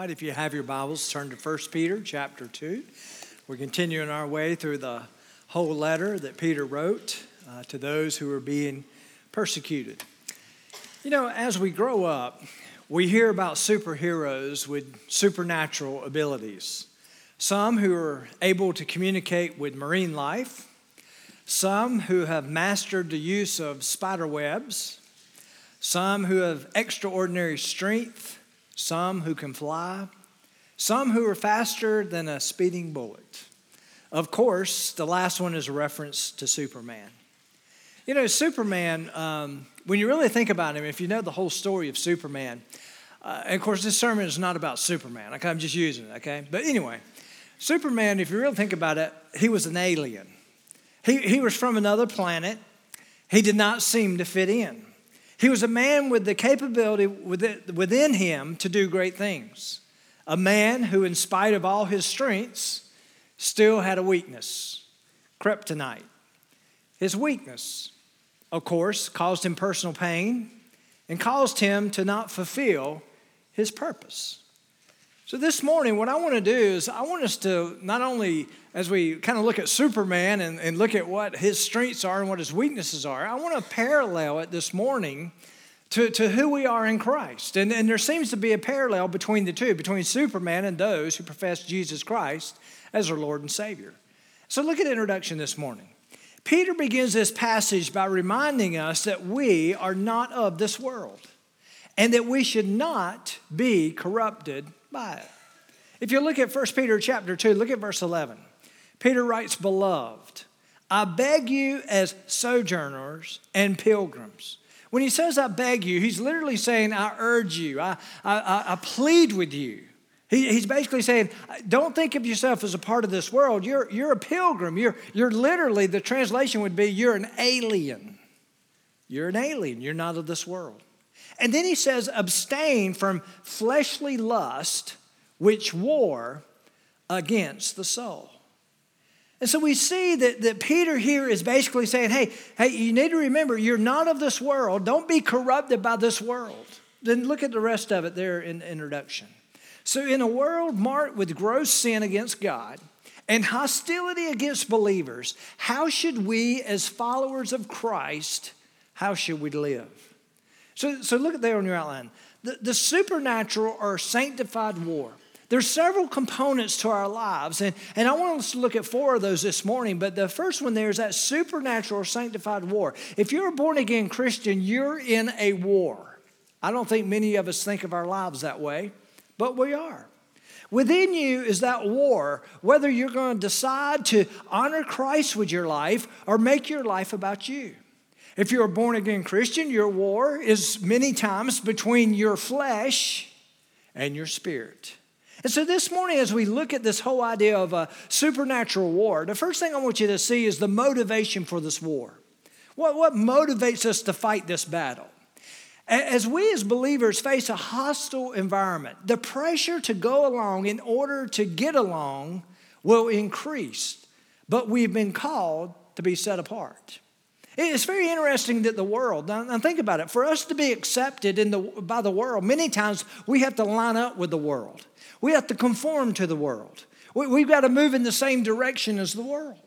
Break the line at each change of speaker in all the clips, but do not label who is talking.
right, if you have your Bibles, turn to 1 Peter chapter 2. We're continuing our way through the whole letter that Peter wrote uh, to those who are being persecuted. You know, as we grow up, we hear about superheroes with supernatural abilities. Some who are able to communicate with marine life, some who have mastered the use of spider webs, some who have extraordinary strength, some who can fly, some who are faster than a speeding bullet. Of course, the last one is a reference to Superman. You know, Superman, um, when you really think about him, if you know the whole story of Superman, uh, and of course, this sermon is not about Superman, okay? I'm just using it, okay? But anyway, Superman, if you really think about it, he was an alien. He, he was from another planet. He did not seem to fit in. He was a man with the capability within him to do great things. A man who, in spite of all his strengths, still had a weakness kryptonite. His weakness, of course, caused him personal pain and caused him to not fulfill his purpose. So, this morning, what I want to do is I want us to not only, as we kind of look at Superman and, and look at what his strengths are and what his weaknesses are, I want to parallel it this morning to, to who we are in Christ. And, and there seems to be a parallel between the two, between Superman and those who profess Jesus Christ as their Lord and Savior. So, look at the introduction this morning. Peter begins this passage by reminding us that we are not of this world and that we should not be corrupted by it. If you look at 1 Peter chapter 2, look at verse 11. Peter writes, Beloved, I beg you as sojourners and pilgrims. When he says, I beg you, he's literally saying, I urge you, I, I, I plead with you. He, he's basically saying, don't think of yourself as a part of this world. You're, you're a pilgrim. You're, you're literally, the translation would be, you're an alien. You're an alien. You're not of this world. And then he says, abstain from fleshly lust, which war against the soul. And so we see that, that Peter here is basically saying, hey, hey, you need to remember, you're not of this world. Don't be corrupted by this world. Then look at the rest of it there in the introduction. So, in a world marked with gross sin against God and hostility against believers, how should we, as followers of Christ, how should we live? So, so look at there on your outline. The, the supernatural or sanctified war. There's several components to our lives, and, and I want us to look at four of those this morning. But the first one there is that supernatural sanctified war. If you're a born again Christian, you're in a war. I don't think many of us think of our lives that way, but we are. Within you is that war, whether you're going to decide to honor Christ with your life or make your life about you. If you're a born again Christian, your war is many times between your flesh and your spirit. And so this morning, as we look at this whole idea of a supernatural war, the first thing I want you to see is the motivation for this war. What, what motivates us to fight this battle? As we as believers face a hostile environment, the pressure to go along in order to get along will increase, but we've been called to be set apart. It's very interesting that the world, now, think about it, for us to be accepted in the, by the world, many times we have to line up with the world. We have to conform to the world. We, have got to move in the same direction as the world.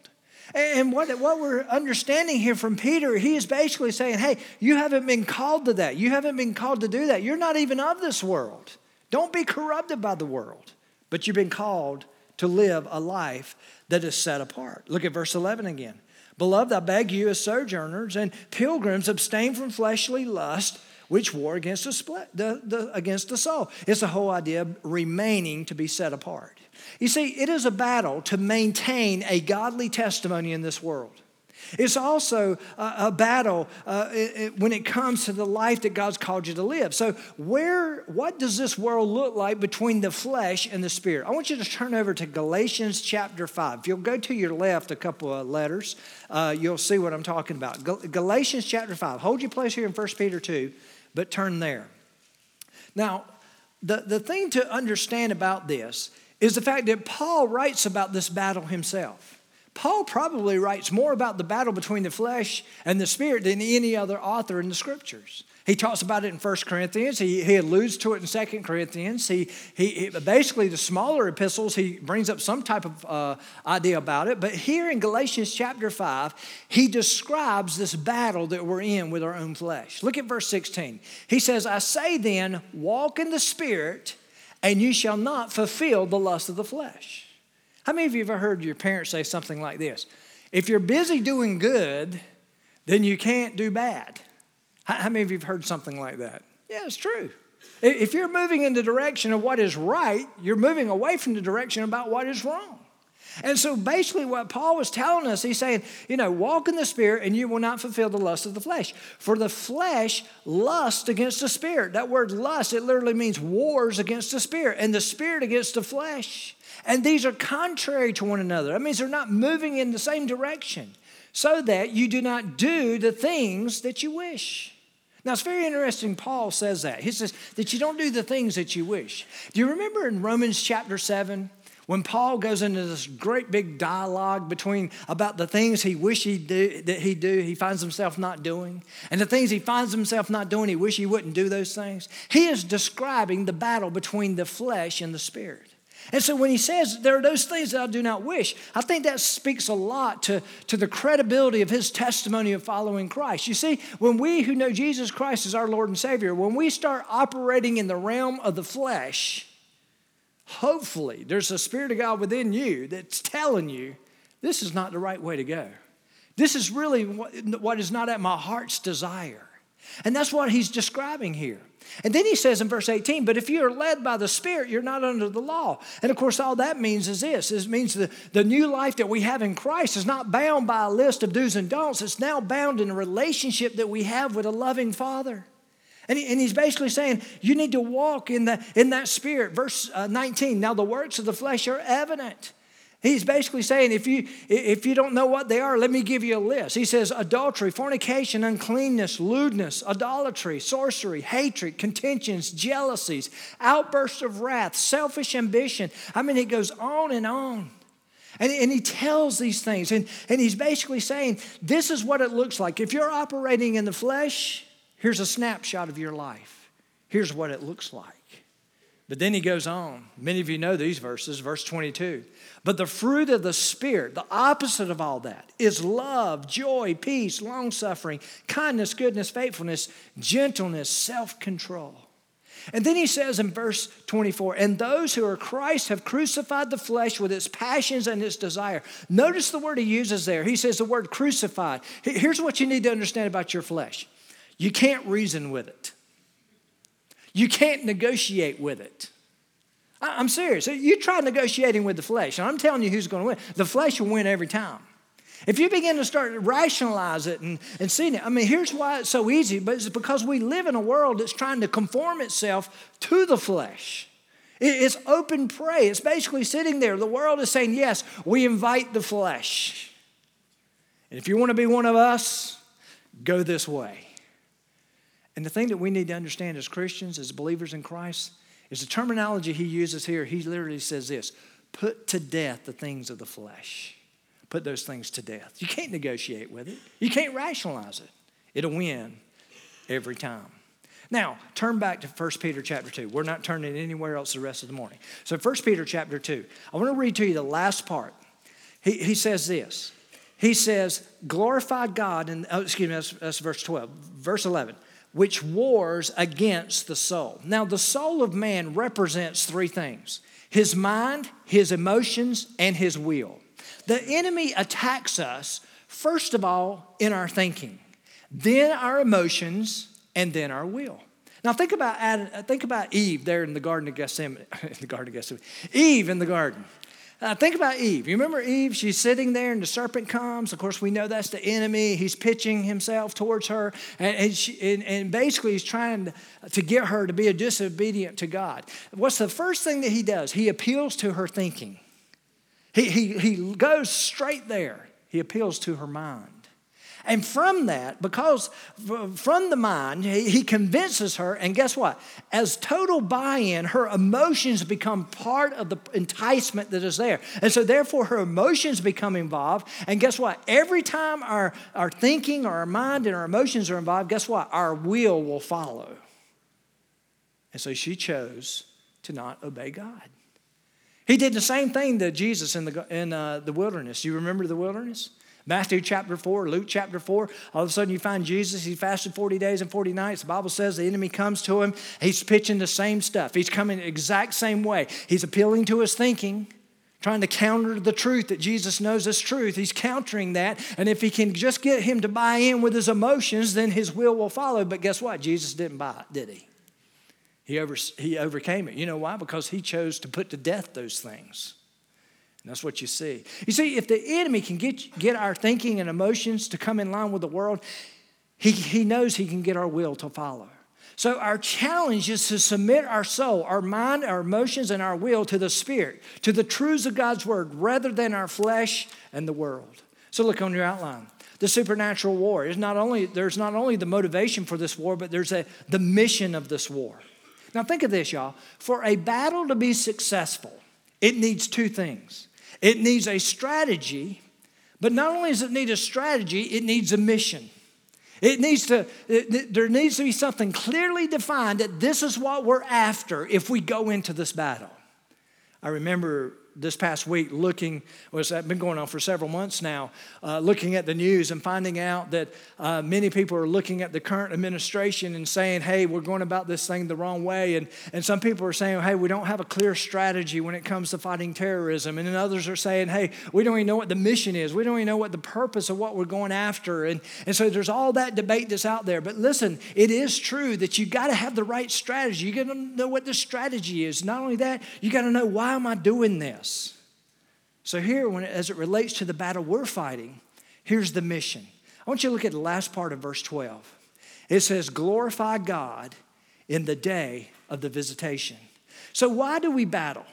And what, what we're understanding here from Peter, he is basically saying, hey, you haven't been called to that. You haven't been called to do that. You're not even of this world. Don't be corrupted by the world. But you've been called to live a life that is set apart. Look at verse 11 again. Beloved, I beg you, as sojourners and pilgrims, abstain from fleshly lust, which war against the, split, the, the, against the soul. It's the whole idea of remaining to be set apart. You see, it is a battle to maintain a godly testimony in this world. It's also a, a battle uh, it, it, when it comes to the life that God's called you to live. So, where, what does this world look like between the flesh and the spirit? I want you to turn over to Galatians chapter 5. If you'll go to your left a couple of letters, uh, you'll see what I'm talking about. Gal- Galatians chapter 5. Hold your place here in 1 Peter 2, but turn there. Now, the, the thing to understand about this is the fact that Paul writes about this battle himself. Paul probably writes more about the battle between the flesh and the spirit than any other author in the scriptures. He talks about it in 1 Corinthians. He, he alludes to it in 2 Corinthians. He, he, basically, the smaller epistles, he brings up some type of uh, idea about it. But here in Galatians chapter 5, he describes this battle that we're in with our own flesh. Look at verse 16. He says, I say then, walk in the Spirit, and you shall not fulfill the lust of the flesh. How many of you have ever heard your parents say something like this? If you're busy doing good, then you can't do bad. How many of you have heard something like that? Yeah, it's true. If you're moving in the direction of what is right, you're moving away from the direction about what is wrong. And so basically, what Paul was telling us, he's saying, you know, walk in the Spirit and you will not fulfill the lust of the flesh. For the flesh lusts against the Spirit. That word lust, it literally means wars against the Spirit, and the Spirit against the flesh. And these are contrary to one another. That means they're not moving in the same direction, so that you do not do the things that you wish. Now, it's very interesting, Paul says that. He says that you don't do the things that you wish. Do you remember in Romans chapter 7? When Paul goes into this great big dialogue between about the things he wish he do that he do, he finds himself not doing, and the things he finds himself not doing, he wish he wouldn't do those things. He is describing the battle between the flesh and the spirit. And so when he says there are those things that I do not wish, I think that speaks a lot to, to the credibility of his testimony of following Christ. You see, when we who know Jesus Christ as our Lord and Savior, when we start operating in the realm of the flesh, hopefully there's a Spirit of God within you that's telling you this is not the right way to go. This is really what, what is not at my heart's desire. And that's what he's describing here. And then he says in verse 18, but if you are led by the Spirit, you're not under the law. And of course, all that means is this it means the, the new life that we have in Christ is not bound by a list of do's and don'ts, it's now bound in a relationship that we have with a loving Father. And, he, and he's basically saying, you need to walk in, the, in that spirit. Verse uh, 19, now the works of the flesh are evident. He's basically saying, if you, if you don't know what they are, let me give you a list. He says adultery, fornication, uncleanness, lewdness, idolatry, sorcery, hatred, contentions, jealousies, outbursts of wrath, selfish ambition. I mean, it goes on and on. And, and he tells these things. And, and he's basically saying, this is what it looks like. If you're operating in the flesh, here's a snapshot of your life. Here's what it looks like. But then he goes on. Many of you know these verses, verse 22. But the fruit of the Spirit, the opposite of all that, is love, joy, peace, long suffering, kindness, goodness, faithfulness, gentleness, self control. And then he says in verse 24, and those who are Christ have crucified the flesh with its passions and its desire. Notice the word he uses there. He says the word crucified. Here's what you need to understand about your flesh you can't reason with it. You can't negotiate with it. I'm serious. You try negotiating with the flesh, and I'm telling you who's going to win. The flesh will win every time. If you begin to start to rationalize it and, and seeing it, I mean, here's why it's so easy, but it's because we live in a world that's trying to conform itself to the flesh. It's open prey. It's basically sitting there. The world is saying, yes, we invite the flesh. And if you want to be one of us, go this way. And the thing that we need to understand as Christians, as believers in Christ, is the terminology he uses here. He literally says this put to death the things of the flesh. Put those things to death. You can't negotiate with it, you can't rationalize it. It'll win every time. Now, turn back to 1 Peter chapter 2. We're not turning anywhere else the rest of the morning. So 1 Peter chapter 2. I want to read to you the last part. He, he says this. He says, glorify God, and oh, excuse me, that's, that's verse 12. Verse 11 which wars against the soul. Now, the soul of man represents three things his mind, his emotions, and his will. The enemy attacks us, first of all, in our thinking, then our emotions, and then our will. Now think about Adam, think about Eve there in the Garden of Gethsemane. in the Garden of Gethsemane. Eve in the garden. Uh, think about Eve. You remember Eve? She's sitting there, and the serpent comes. Of course, we know that's the enemy. He's pitching himself towards her, and, and, she, and, and basically, he's trying to, get her to be a disobedient to God. What's the first thing that he does? He appeals to her thinking. He, he, he goes straight there. He appeals to her mind. And from that, because from the mind, he convinces her, and guess what? As total buy in, her emotions become part of the enticement that is there. And so, therefore, her emotions become involved. And guess what? Every time our, our thinking, or our mind, and our emotions are involved, guess what? Our will will follow. And so she chose to not obey God. He did the same thing to Jesus in the, in, uh, the wilderness. You remember the wilderness? Matthew chapter 4, Luke chapter 4, all of a sudden you find Jesus, he fasted 40 days and 40 nights. The Bible says the enemy comes to him, he's pitching the same stuff. He's coming the exact same way. He's appealing to his thinking, trying to counter the truth that Jesus knows is truth. He's countering that. And if he can just get him to buy in with his emotions, then his will will follow. But guess what? Jesus didn't buy it, did he? He, over, he overcame it. You know why? Because he chose to put to death those things. That's what you see. You see, if the enemy can get, get our thinking and emotions to come in line with the world, he, he knows he can get our will to follow. So, our challenge is to submit our soul, our mind, our emotions, and our will to the Spirit, to the truths of God's Word, rather than our flesh and the world. So, look on your outline. The supernatural war is not only there's not only the motivation for this war, but there's a, the mission of this war. Now, think of this, y'all. For a battle to be successful, it needs two things it needs a strategy, but not only does it need a strategy, it needs a mission. It needs to, it, there needs to be something clearly defined that this is what we're after if we go into this battle. I remember this past week looking was that been going on for several months now uh, looking at the news and finding out that uh, many people are looking at the current administration and saying hey we're going about this thing the wrong way. And, and some people are saying hey we don't have a clear strategy when it comes to fighting terrorism. And then others are saying hey we don't even know what the mission is. We don't even know what the purpose of what we're going after. And, and so there's all that debate that's out there. But listen it is true that you got to have the right strategy. You got to know what the strategy is. Not only that you got to know why am i doing this so, here, when, as it relates to the battle we're fighting, here's the mission. I want you to look at the last part of verse 12. It says, Glorify God in the day of the visitation. So, why do we battle?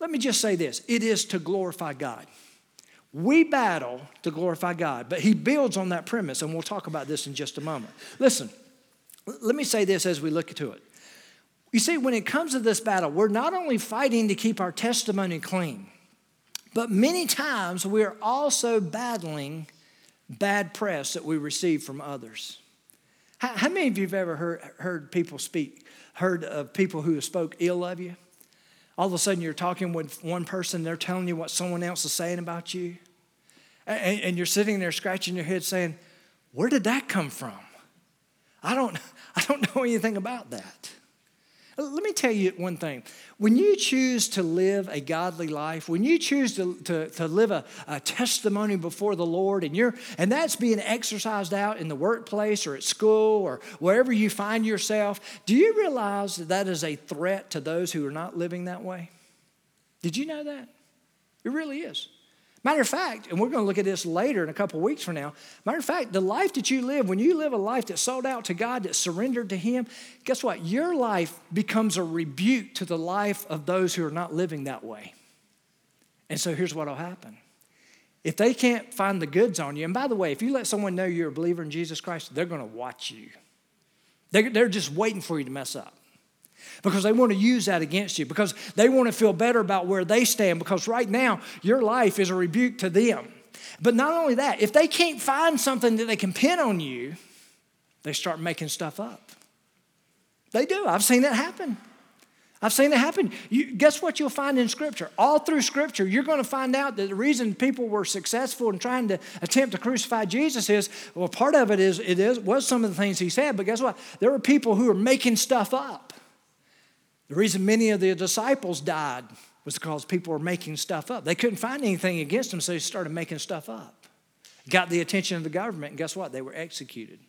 Let me just say this it is to glorify God. We battle to glorify God, but He builds on that premise, and we'll talk about this in just a moment. Listen, let me say this as we look into it. You see, when it comes to this battle, we're not only fighting to keep our testimony clean, but many times we're also battling bad press that we receive from others. How, how many of you have ever heard, heard people speak, heard of people who spoke ill of you? All of a sudden you're talking with one person, they're telling you what someone else is saying about you. And, and you're sitting there scratching your head saying, Where did that come from? I don't, I don't know anything about that. Let me tell you one thing. When you choose to live a godly life, when you choose to, to, to live a, a testimony before the Lord, and, you're, and that's being exercised out in the workplace or at school or wherever you find yourself, do you realize that that is a threat to those who are not living that way? Did you know that? It really is. Matter of fact, and we're going to look at this later in a couple weeks from now. Matter of fact, the life that you live, when you live a life that's sold out to God, that's surrendered to Him, guess what? Your life becomes a rebuke to the life of those who are not living that way. And so here's what will happen. If they can't find the goods on you, and by the way, if you let someone know you're a believer in Jesus Christ, they're going to watch you. They're, they're just waiting for you to mess up because they want to use that against you, because they want to feel better about where they stand, because right now your life is a rebuke to them. But not only that, if they can't find something that they can pin on you, they start making stuff up. They do. I've seen that happen. I've seen it happen. You, guess what you'll find in Scripture? All through Scripture, you're going to find out that the reason people were successful in trying to attempt to crucify Jesus is well, part of it is it is was some of the things he said, but guess what? There were people who were making stuff up. The reason many of the disciples died was because people were making stuff up. They couldn't find anything against them, so they started making stuff up. Got the attention of the government, and guess what? They were executed.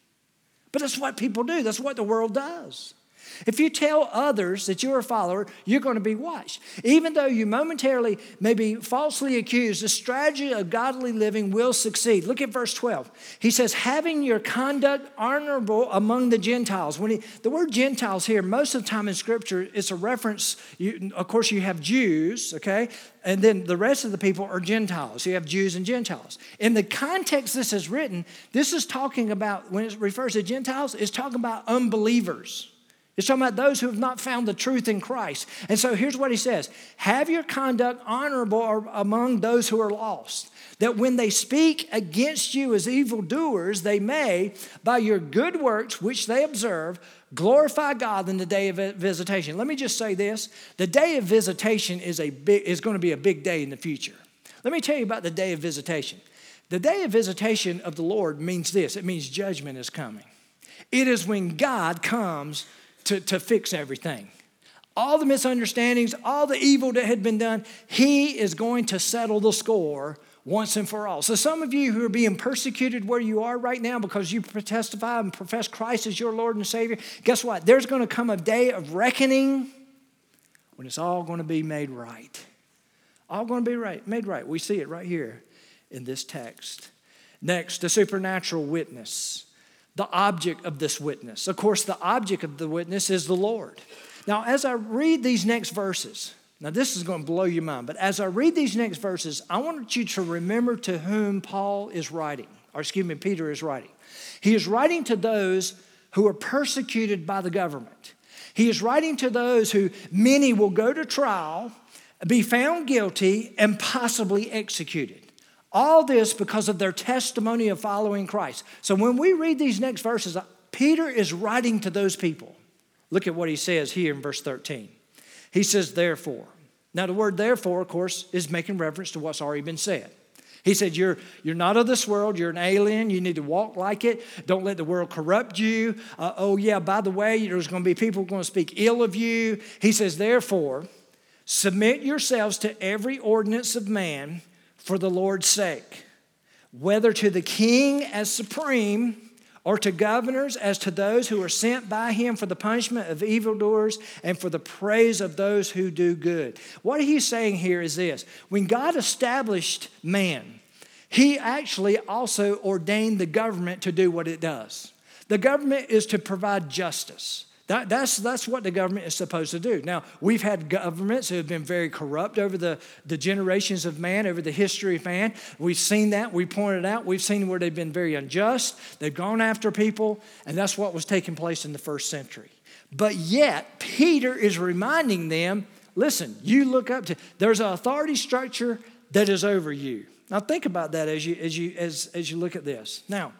But that's what people do, that's what the world does. If you tell others that you're a follower, you're going to be watched. Even though you momentarily may be falsely accused, the strategy of godly living will succeed. Look at verse 12. He says, having your conduct honorable among the Gentiles. When he, the word Gentiles here, most of the time in Scripture, it's a reference. You, of course, you have Jews, okay? And then the rest of the people are Gentiles. You have Jews and Gentiles. In the context this is written, this is talking about, when it refers to Gentiles, it's talking about unbelievers. It's talking about those who have not found the truth in Christ. And so here's what he says Have your conduct honorable among those who are lost, that when they speak against you as evildoers, they may, by your good works which they observe, glorify God in the day of visitation. Let me just say this the day of visitation is, a big, is going to be a big day in the future. Let me tell you about the day of visitation. The day of visitation of the Lord means this it means judgment is coming. It is when God comes to, to fix everything. All the misunderstandings, all the evil that had been done, he is going to settle the score once and for all. So, some of you who are being persecuted where you are right now because you testify and profess Christ as your Lord and Savior, guess what? There's going to come a day of reckoning when it's all going to be made right. All going to be right, made right. We see it right here in this text. Next, the supernatural witness the object of this witness. Of course, the object of the witness is the Lord. Now, as I read these next verses, now this is going to blow your mind, but as I read these next verses, I want you to remember to whom Paul is writing, or excuse me, Peter is writing. He is writing to those who are persecuted by the government. He is writing to those who many will go to trial, be found guilty, and possibly executed. All this because of their testimony of following Christ. So when we read these next verses, Peter is writing to those people. Look at what he says here in verse 13. He says, therefore. Now, the word therefore, of course, is making reference to what's already been said. He said, you're, you're not of this world. You're an alien. You need to walk like it. Don't let the world corrupt you. Uh, oh, yeah, by the way, there's going to be people going to speak ill of you. He says, Therefore, submit yourselves to every ordinance of man for the Lord's sake, whether to the king as supreme or to governors as to those who are sent by him for the punishment of evildoers and for the praise of those who do good. What he's saying here is this when God established man, he actually also ordained the government to do what it does. The government is to provide justice. That, that's, that's what the government is supposed to do. Now, we've had governments who have been very corrupt over the, the generations of man, over the history of man. We've seen that. We pointed out. We've seen where they've been very unjust. They've gone after people, and that's what was taking place in the first century. But yet, Peter is reminding them listen, you look up to, there's an authority structure that is over you. Now, think about that as you, as you, as, as you look at this. Now,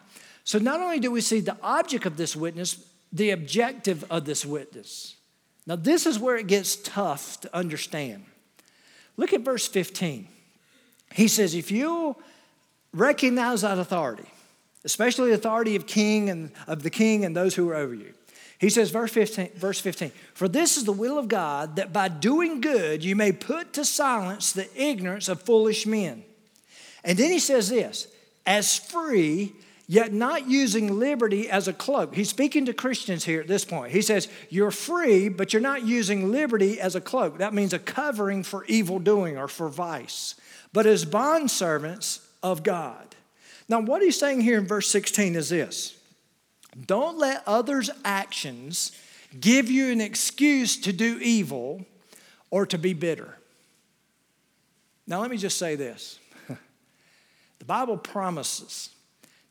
so not only do we see the object of this witness, the objective of this witness. Now, this is where it gets tough to understand. Look at verse 15. He says, If you recognize that authority, especially the authority of king and of the king and those who are over you. He says, verse 15, verse 15, for this is the will of God that by doing good you may put to silence the ignorance of foolish men. And then he says this, as free yet not using liberty as a cloak. He's speaking to Christians here at this point. He says, You're free, but you're not using liberty as a cloak. That means a covering for evil doing or for vice, but as bondservants of God. Now, what he's saying here in verse 16 is this Don't let others' actions give you an excuse to do evil or to be bitter. Now, let me just say this the Bible promises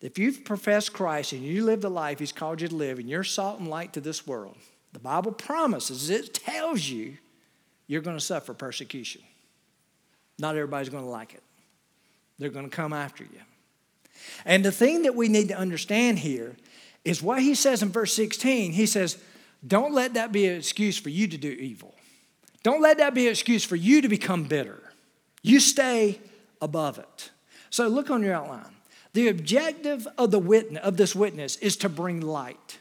if you've professed Christ and you live the life He's called you to live, and you're salt and light to this world, the Bible promises, it tells you you're going to suffer persecution. Not everybody's going to like it, they're going to come after you. And the thing that we need to understand here is what He says in verse 16. He says, Don't let that be an excuse for you to do evil. Don't let that be an excuse for you to become bitter. You stay above it. So look on your outline. The objective of, the witness, of this witness is to bring light.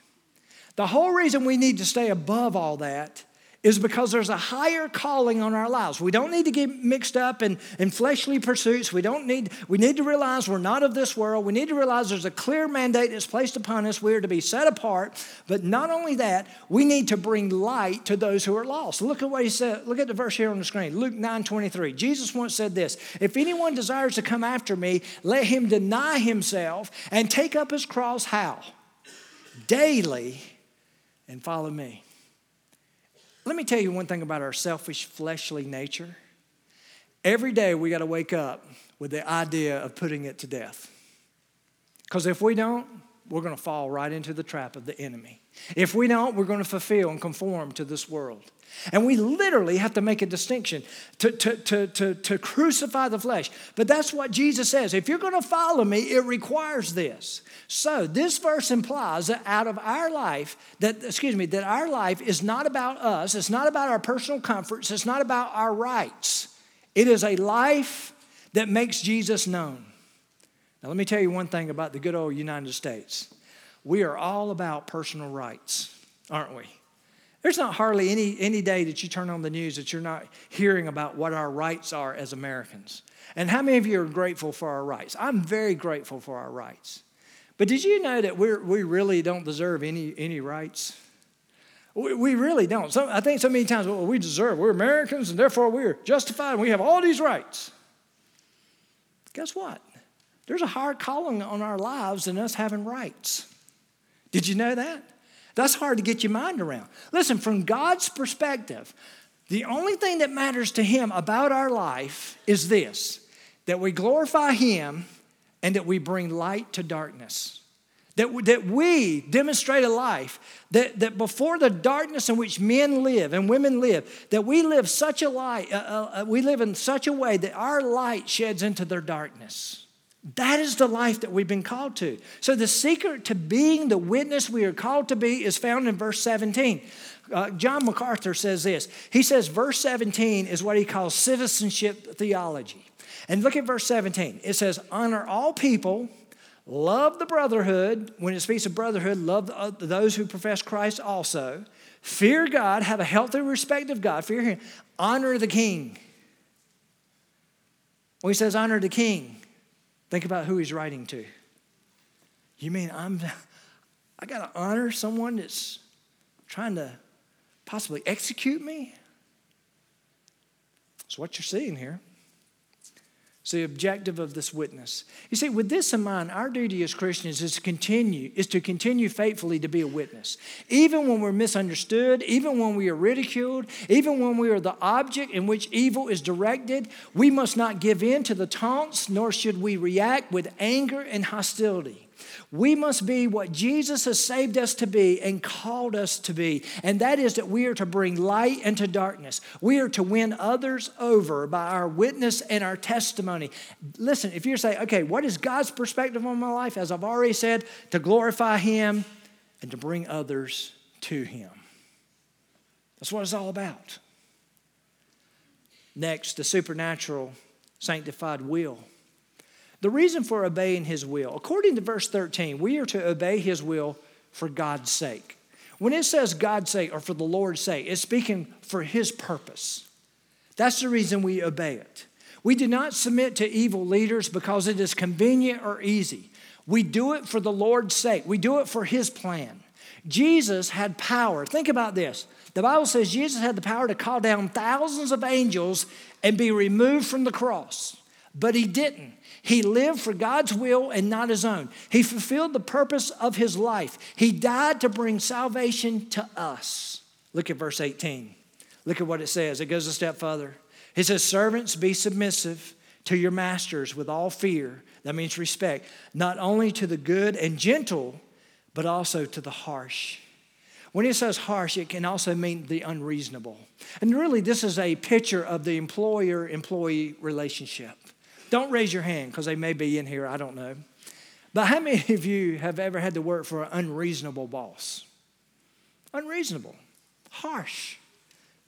The whole reason we need to stay above all that is because there's a higher calling on our lives. We don't need to get mixed up in, in fleshly pursuits. We don't need, we need to realize we're not of this world. We need to realize there's a clear mandate that's placed upon us. We are to be set apart. But not only that, we need to bring light to those who are lost. Look at what he said. Look at the verse here on the screen. Luke 9 23. Jesus once said this If anyone desires to come after me, let him deny himself and take up his cross how? Daily and follow me. Let me tell you one thing about our selfish, fleshly nature. Every day we got to wake up with the idea of putting it to death. Because if we don't, we're going to fall right into the trap of the enemy. If we don't, we're going to fulfill and conform to this world. And we literally have to make a distinction to, to, to, to, to crucify the flesh. But that's what Jesus says. If you're going to follow me, it requires this. So this verse implies that out of our life, that, excuse me, that our life is not about us, it's not about our personal comforts, it's not about our rights. It is a life that makes Jesus known. Now, let me tell you one thing about the good old United States. We are all about personal rights, aren't we? There's not hardly any, any day that you turn on the news that you're not hearing about what our rights are as Americans. And how many of you are grateful for our rights? I'm very grateful for our rights. But did you know that we we really don't deserve any, any rights? We, we really don't. So, I think so many times, well, we deserve, we're Americans, and therefore we're justified, and we have all these rights. Guess what? There's a higher calling on our lives than us having rights. Did you know that? That's hard to get your mind around. Listen, from God's perspective, the only thing that matters to Him about our life is this that we glorify Him and that we bring light to darkness. That, that we demonstrate a life that, that before the darkness in which men live and women live, that we live such a light, uh, uh, uh we live in such a way that our light sheds into their darkness. That is the life that we've been called to. So, the secret to being the witness we are called to be is found in verse 17. Uh, John MacArthur says this. He says, verse 17 is what he calls citizenship theology. And look at verse 17. It says, Honor all people, love the brotherhood. When it speaks of brotherhood, love those who profess Christ also. Fear God, have a healthy respect of God, fear Him. Honor the king. When he says honor the king, Think about who he's writing to. You mean I'm I got to honor someone that's trying to possibly execute me? That's what you're seeing here. It's the objective of this witness. You see, with this in mind, our duty as Christians is to continue, is to continue faithfully to be a witness. Even when we're misunderstood, even when we are ridiculed, even when we are the object in which evil is directed, we must not give in to the taunts, nor should we react with anger and hostility. We must be what Jesus has saved us to be and called us to be, and that is that we are to bring light into darkness. We are to win others over by our witness and our testimony. Listen, if you're saying, okay, what is God's perspective on my life? As I've already said, to glorify Him and to bring others to Him. That's what it's all about. Next, the supernatural sanctified will. The reason for obeying his will, according to verse 13, we are to obey his will for God's sake. When it says God's sake or for the Lord's sake, it's speaking for his purpose. That's the reason we obey it. We do not submit to evil leaders because it is convenient or easy. We do it for the Lord's sake, we do it for his plan. Jesus had power. Think about this. The Bible says Jesus had the power to call down thousands of angels and be removed from the cross, but he didn't. He lived for God's will and not his own. He fulfilled the purpose of his life. He died to bring salvation to us. Look at verse 18. Look at what it says. It goes a step further. He says, Servants, be submissive to your masters with all fear. That means respect, not only to the good and gentle, but also to the harsh. When it says harsh, it can also mean the unreasonable. And really, this is a picture of the employer employee relationship. Don't raise your hand because they may be in here, I don't know. But how many of you have ever had to work for an unreasonable boss? Unreasonable, harsh,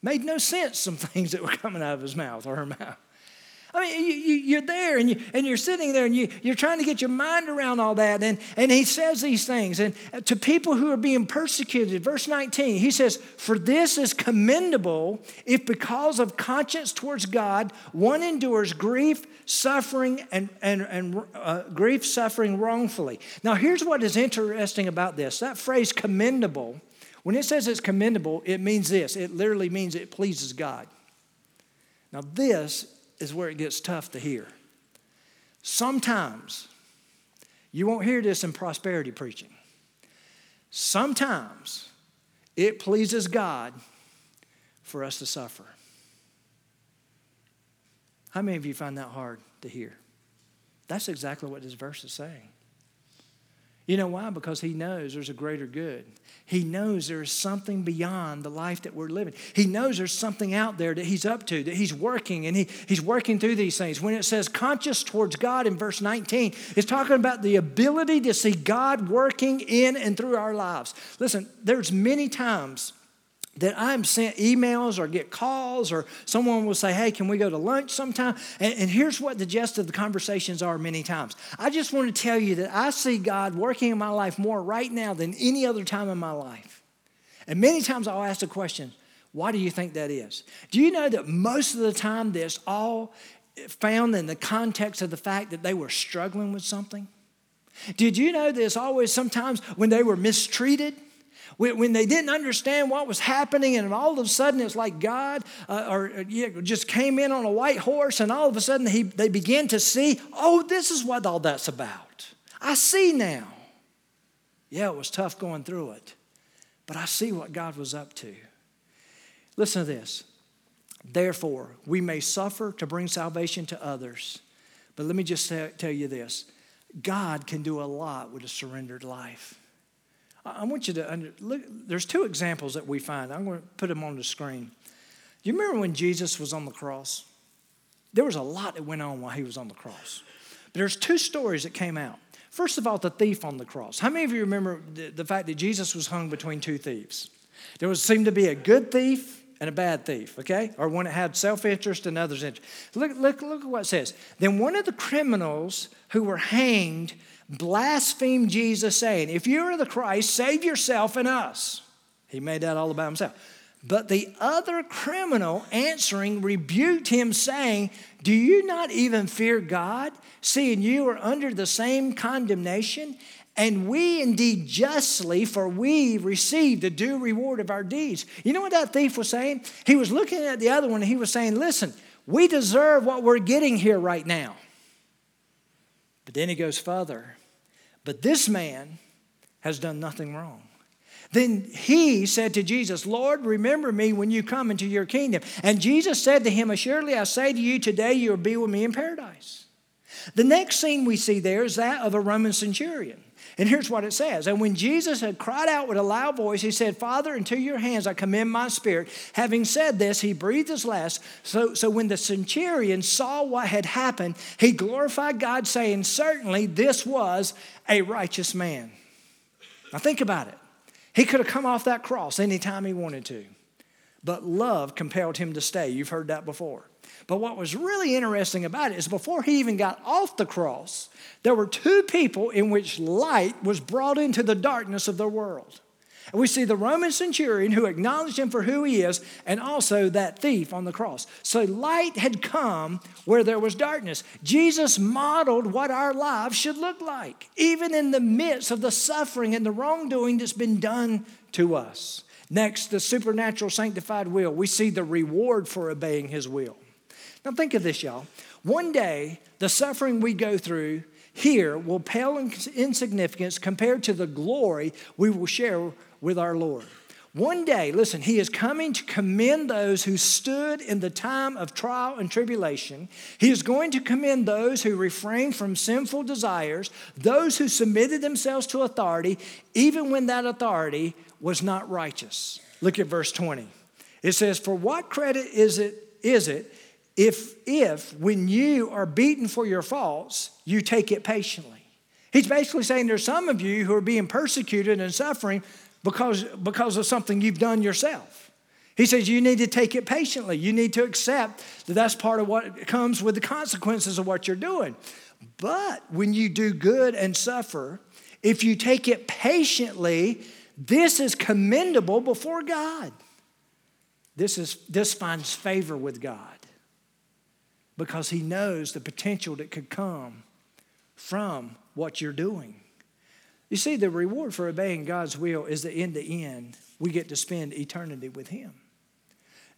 made no sense, some things that were coming out of his mouth or her mouth. I mean, you, you, are there and, you, and you're sitting there and you, you're trying to get your mind around all that. And, and he says these things. And to people who are being persecuted, verse 19, he says, For this is commendable if because of conscience towards God, one endures grief, suffering, and, and, and uh, grief, suffering wrongfully. Now, here's what is interesting about this that phrase commendable, when it says it's commendable, it means this it literally means it pleases God. Now, this is where it gets tough to hear. Sometimes, you won't hear this in prosperity preaching. Sometimes it pleases God for us to suffer. How many of you find that hard to hear? That's exactly what this verse is saying. You know why? Because he knows there's a greater good. He knows there is something beyond the life that we're living. He knows there's something out there that he's up to, that he's working, and he, he's working through these things. When it says conscious towards God in verse 19, it's talking about the ability to see God working in and through our lives. Listen, there's many times that I'm sent emails or get calls or someone will say, hey, can we go to lunch sometime? And, and, here's what the gist of the conversations are many times. I just want to tell you that I see God working in my life more right now than any other time in my life. And many times I'll ask the question, why do you think that is? Do you know that most of the time this all found in the context of the fact that they were struggling with something? Did you know there's always sometimes when they were mistreated? When, they didn't understand what was happening, and all of a sudden it's like God uh, or uh, just came in on a white horse, and all of a sudden he, they began to see, oh, this is what all that's about. I see now. Yeah, it was tough going through it, but I see what God was up to. Listen to this. Therefore, we may suffer to bring salvation to others. But let me just tell you this God can do a lot with a surrendered life. I want you to under, look. There's two examples that we find. I'm going to put them on the screen. You remember when Jesus was on the cross? There was a lot that went on while he was on the cross. But there's two stories that came out. First of all, the thief on the cross. How many of you remember the, the fact that Jesus was hung between two thieves? There was seemed to be a good thief and a bad thief, okay? Or one that had self interest and others' interest. Look, look, look at what it says. Then one of the criminals who were hanged blasphemed Jesus, saying, If you are the Christ, save yourself and us. He made that all about himself. But the other criminal answering rebuked him, saying, Do you not even fear God, seeing you are under the same condemnation? And we indeed justly, for we received the due reward of our deeds. You know what that thief was saying? He was looking at the other one and he was saying, Listen, we deserve what we're getting here right now. But then he goes further. But this man has done nothing wrong. Then he said to Jesus, Lord, remember me when you come into your kingdom. And Jesus said to him, Assuredly, I say to you, today you will be with me in paradise. The next scene we see there is that of a Roman centurion. And here's what it says. And when Jesus had cried out with a loud voice, he said, Father, into your hands I commend my spirit. Having said this, he breathed his last. So, so when the centurion saw what had happened, he glorified God, saying, Certainly this was a righteous man. Now think about it. He could have come off that cross anytime he wanted to, but love compelled him to stay. You've heard that before. But what was really interesting about it is before he even got off the cross, there were two people in which light was brought into the darkness of the world. And we see the Roman centurion who acknowledged him for who he is, and also that thief on the cross. So light had come where there was darkness. Jesus modeled what our lives should look like, even in the midst of the suffering and the wrongdoing that's been done to us. Next, the supernatural sanctified will. We see the reward for obeying his will. Now, think of this, y'all. One day, the suffering we go through here will pale in significance compared to the glory we will share with our Lord. One day, listen, he is coming to commend those who stood in the time of trial and tribulation. He is going to commend those who refrained from sinful desires, those who submitted themselves to authority, even when that authority was not righteous. Look at verse 20. It says, For what credit is it, is it if, if when you are beaten for your faults, you take it patiently. He's basically saying there's some of you who are being persecuted and suffering because, because of something you've done yourself. He says you need to take it patiently. You need to accept that that's part of what comes with the consequences of what you're doing. But when you do good and suffer, if you take it patiently, this is commendable before God. This, is, this finds favor with God because He knows the potential that could come from what you're doing. You see, the reward for obeying God's will is that in the end, we get to spend eternity with Him.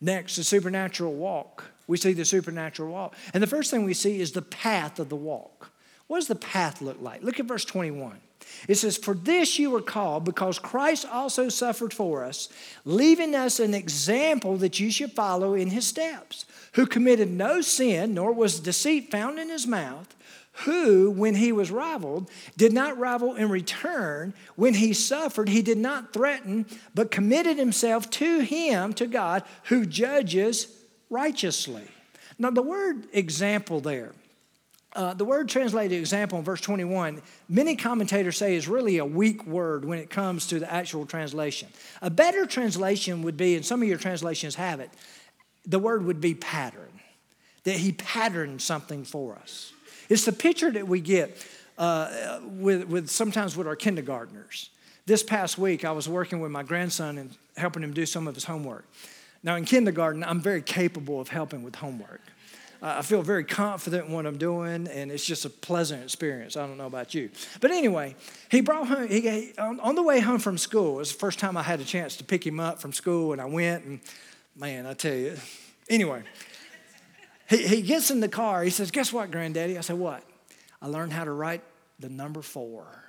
Next, the supernatural walk. We see the supernatural walk. And the first thing we see is the path of the walk. What does the path look like? Look at verse 21. It says, For this you were called, because Christ also suffered for us, leaving us an example that you should follow in his steps, who committed no sin, nor was deceit found in his mouth, who, when he was rivaled, did not rival in return. When he suffered, he did not threaten, but committed himself to him, to God, who judges righteously. Now, the word example there, uh, the word translated example in verse 21, many commentators say is really a weak word when it comes to the actual translation. A better translation would be, and some of your translations have it, the word would be pattern, that he patterned something for us. It's the picture that we get uh, with, with sometimes with our kindergartners. This past week, I was working with my grandson and helping him do some of his homework. Now, in kindergarten, I'm very capable of helping with homework. I feel very confident in what I'm doing, and it's just a pleasant experience. I don't know about you. But anyway, he brought home, he, on the way home from school, it was the first time I had a chance to pick him up from school, and I went, and man, I tell you. Anyway, he, he gets in the car. He says, Guess what, Granddaddy? I said, What? I learned how to write the number four.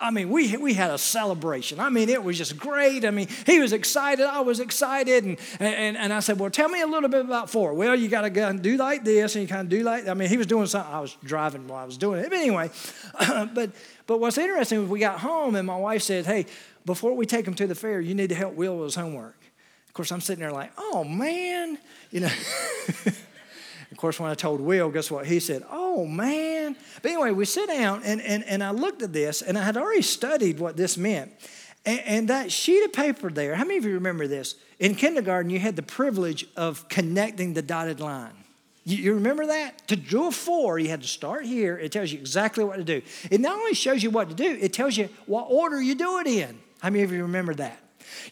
I mean, we, we had a celebration. I mean, it was just great. I mean, he was excited. I was excited. And, and, and I said, Well, tell me a little bit about four. Well, you got to go and do like this, and you kind of do like I mean, he was doing something. I was driving while I was doing it. But anyway, but, but what's interesting is we got home, and my wife said, Hey, before we take him to the fair, you need to help Will with his homework. Of course, I'm sitting there like, Oh, man. You know. Of course, when I told Will, guess what? He said, Oh, man. But anyway, we sit down and, and, and I looked at this and I had already studied what this meant. And, and that sheet of paper there, how many of you remember this? In kindergarten, you had the privilege of connecting the dotted line. You, you remember that? To do a four, you had to start here. It tells you exactly what to do. It not only shows you what to do, it tells you what order you do it in. How many of you remember that?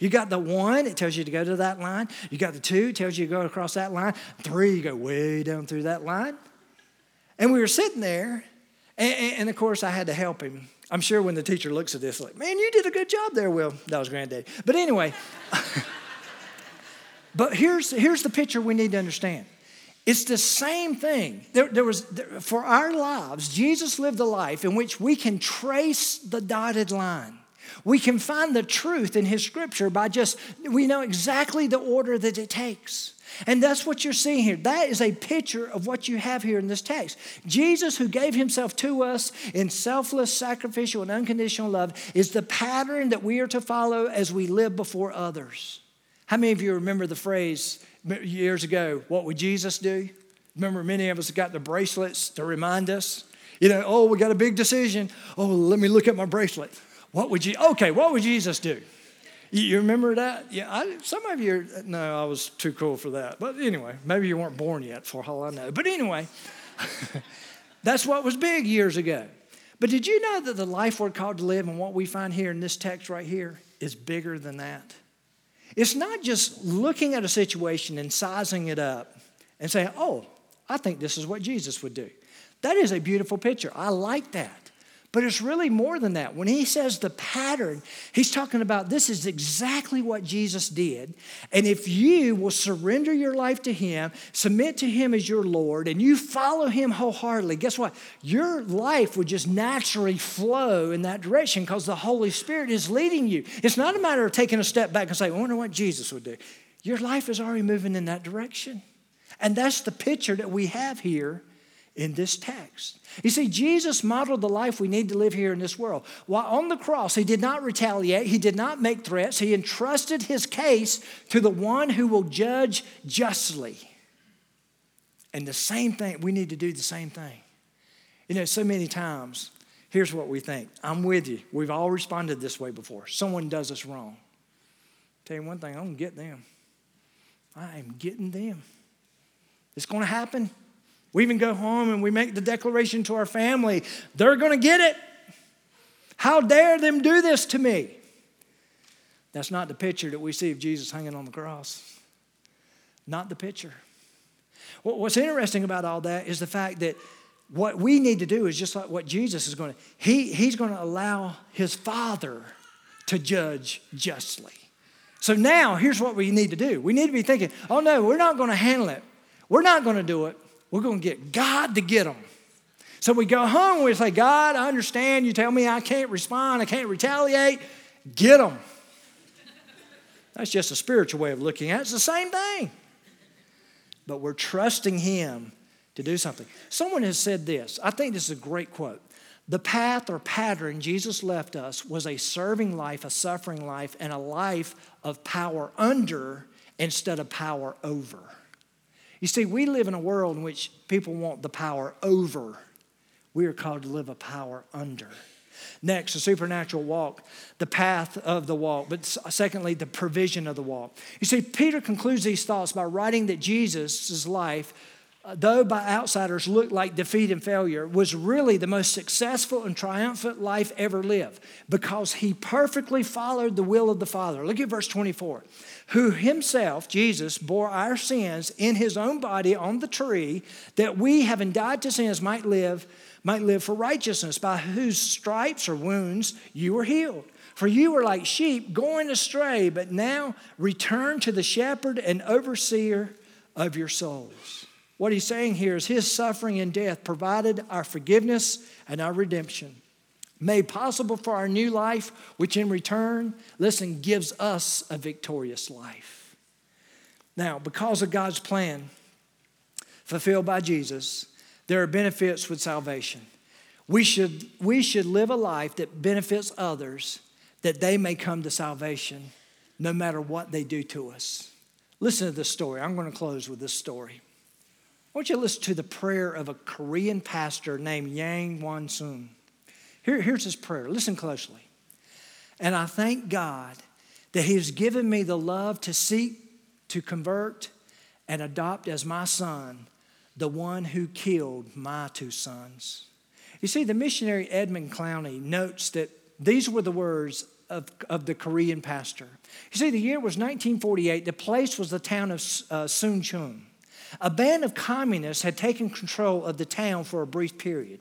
You got the one, it tells you to go to that line. You got the two, it tells you to go across that line. Three, you go way down through that line. And we were sitting there, and, and of course, I had to help him. I'm sure when the teacher looks at this, like, man, you did a good job there, Will. That was granddaddy. But anyway, but here's, here's the picture we need to understand. It's the same thing. There, there was, there, for our lives, Jesus lived a life in which we can trace the dotted line. We can find the truth in His scripture by just, we know exactly the order that it takes. And that's what you're seeing here. That is a picture of what you have here in this text. Jesus, who gave himself to us in selfless, sacrificial, and unconditional love, is the pattern that we are to follow as we live before others. How many of you remember the phrase years ago, what would Jesus do? Remember, many of us got the bracelets to remind us. You know, oh, we got a big decision. Oh, let me look at my bracelet. What would you, okay, what would Jesus do? You remember that? Yeah, I, some of you, no, I was too cool for that. But anyway, maybe you weren't born yet, for all I know. But anyway, that's what was big years ago. But did you know that the life we're called to live and what we find here in this text right here is bigger than that? It's not just looking at a situation and sizing it up and saying, oh, I think this is what Jesus would do. That is a beautiful picture. I like that. But it's really more than that. When he says the pattern, he's talking about this is exactly what Jesus did. And if you will surrender your life to him, submit to him as your Lord, and you follow him wholeheartedly, guess what? Your life would just naturally flow in that direction because the Holy Spirit is leading you. It's not a matter of taking a step back and saying, I wonder what Jesus would do. Your life is already moving in that direction. And that's the picture that we have here in this text. You see, Jesus modeled the life we need to live here in this world. While on the cross, he did not retaliate, he did not make threats, he entrusted his case to the one who will judge justly. And the same thing, we need to do the same thing. You know, so many times, here's what we think I'm with you. We've all responded this way before. Someone does us wrong. Tell you one thing, I'm gonna get them. I am getting them. It's going to happen. We even go home and we make the declaration to our family they're going to get it. How dare them do this to me? That's not the picture that we see of Jesus hanging on the cross. Not the picture. What's interesting about all that is the fact that what we need to do is just like what Jesus is going to, he, he's going to allow his Father to judge justly. So now, here's what we need to do. We need to be thinking, oh no, we're not going to handle it. We're not going to do it. We're going to get God to get them. So we go home we say, God, I understand. You tell me I can't respond, I can't retaliate. Get them. That's just a spiritual way of looking at it. It's the same thing. But we're trusting Him to do something. Someone has said this. I think this is a great quote. The path or pattern Jesus left us was a serving life, a suffering life, and a life of power under instead of power over. You see, we live in a world in which people want the power over. We are called to live a power under. Next, the supernatural walk, the path of the walk. But secondly, the provision of the walk. You see, Peter concludes these thoughts by writing that Jesus' life, though by outsiders looked like defeat and failure, was really the most successful and triumphant life ever lived because he perfectly followed the will of the Father. Look at verse 24. Who himself, Jesus, bore our sins in his own body on the tree, that we, having died to sins, might live might live for righteousness, by whose stripes or wounds you were healed. For you were like sheep going astray, but now return to the shepherd and overseer of your souls. What he's saying here is his suffering and death provided our forgiveness and our redemption, made possible for our new life, which in return, listen, gives us a victorious life. Now, because of God's plan fulfilled by Jesus, there are benefits with salvation. We should, we should live a life that benefits others that they may come to salvation no matter what they do to us. Listen to this story. I'm going to close with this story. I want you to listen to the prayer of a Korean pastor named Yang Won Sun. Here, here's his prayer. Listen closely. And I thank God that He has given me the love to seek, to convert, and adopt as my son the one who killed my two sons. You see, the missionary Edmund Clowney notes that these were the words of, of the Korean pastor. You see, the year was 1948. The place was the town of uh, Suncheon. A band of communists had taken control of the town for a brief period.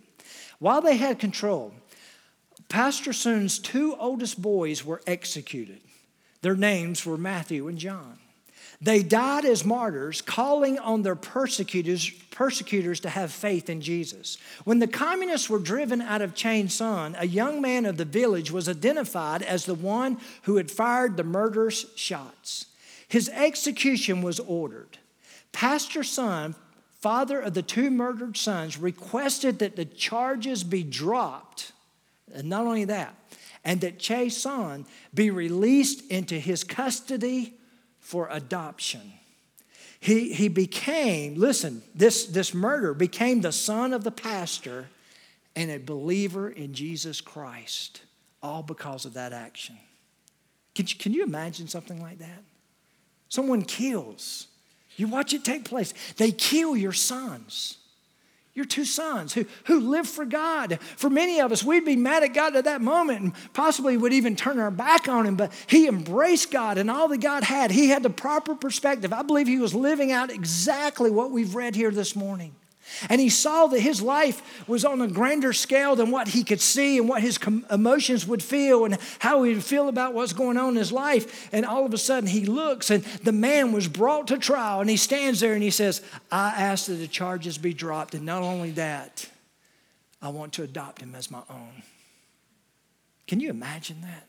While they had control, Pastor Sun's two oldest boys were executed. Their names were Matthew and John. They died as martyrs, calling on their persecutors, persecutors to have faith in Jesus. When the communists were driven out of Chain Sun, a young man of the village was identified as the one who had fired the murderous shots. His execution was ordered. Pastor Son, father of the two murdered sons, requested that the charges be dropped. And not only that, and that Chae Son be released into his custody for adoption. He, he became, listen, this, this murder became the son of the pastor and a believer in Jesus Christ, all because of that action. Can you, can you imagine something like that? Someone kills. You watch it take place. They kill your sons. Your two sons who, who live for God. For many of us, we'd be mad at God at that moment and possibly would even turn our back on Him, but He embraced God and all that God had. He had the proper perspective. I believe He was living out exactly what we've read here this morning. And he saw that his life was on a grander scale than what he could see and what his emotions would feel and how he would feel about what's going on in his life. And all of a sudden he looks and the man was brought to trial and he stands there and he says, I ask that the charges be dropped. And not only that, I want to adopt him as my own. Can you imagine that?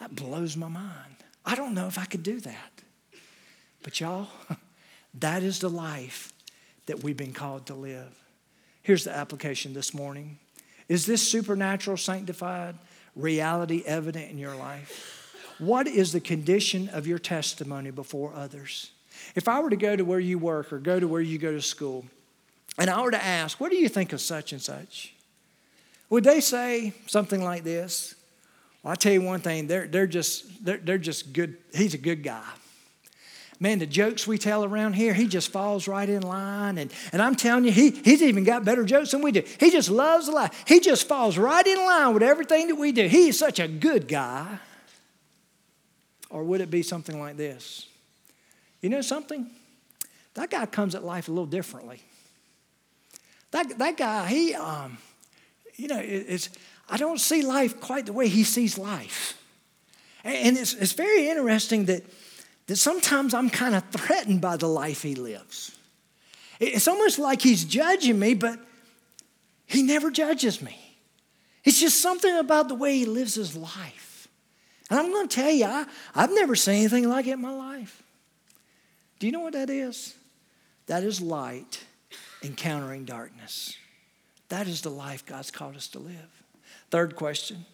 That blows my mind. I don't know if I could do that. But y'all, that is the life that we've been called to live. Here's the application this morning Is this supernatural, sanctified reality evident in your life? What is the condition of your testimony before others? If I were to go to where you work or go to where you go to school, and I were to ask, What do you think of such and such? Would they say something like this? Well, I tell you one thing, they're, they're, just, they're, they're just good. He's a good guy. Man, the jokes we tell around here, he just falls right in line. And, and I'm telling you, he, he's even got better jokes than we do. He just loves life. He just falls right in line with everything that we do. He's such a good guy. Or would it be something like this? You know something? That guy comes at life a little differently. That, that guy, he, um, you know, it, it's, I don't see life quite the way he sees life. And it's, it's very interesting that, that sometimes I'm kind of threatened by the life he lives. It's almost like he's judging me, but he never judges me. It's just something about the way he lives his life. And I'm going to tell you, I, I've never seen anything like it in my life. Do you know what that is? That is light encountering darkness. That is the life God's called us to live. Third question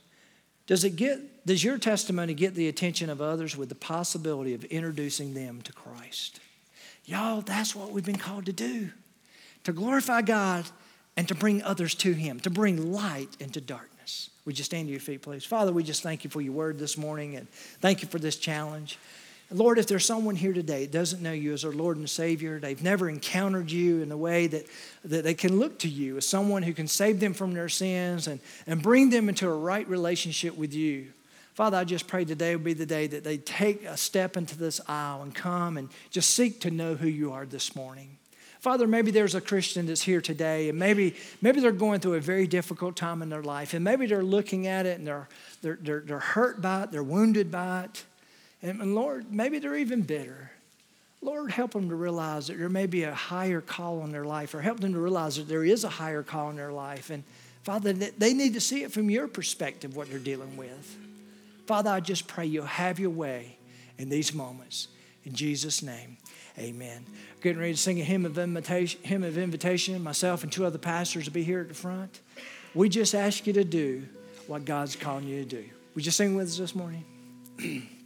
does, it get, does your testimony get the attention of others with the possibility of introducing them to Christ? Y'all, that's what we've been called to do to glorify God and to bring others to Him, to bring light into darkness. Would you stand to your feet, please? Father, we just thank you for your word this morning and thank you for this challenge. Lord, if there's someone here today that doesn't know you as our Lord and Savior, they've never encountered you in the way that, that they can look to you as someone who can save them from their sins and, and bring them into a right relationship with you. Father, I just pray today will be the day that they take a step into this aisle and come and just seek to know who you are this morning. Father, maybe there's a Christian that's here today, and maybe, maybe they're going through a very difficult time in their life, and maybe they're looking at it and they're, they're, they're, they're hurt by it, they're wounded by it. And, and Lord, maybe they're even bitter. Lord, help them to realize that there may be a higher call in their life, or help them to realize that there is a higher call in their life. And Father, they need to see it from your perspective, what they're dealing with. Father, I just pray you'll have your way in these moments. In Jesus' name, amen. Getting ready to sing a hymn of invitation, hymn of invitation. Myself and two other pastors will be here at the front. We just ask you to do what God's calling you to do. Would you sing with us this morning?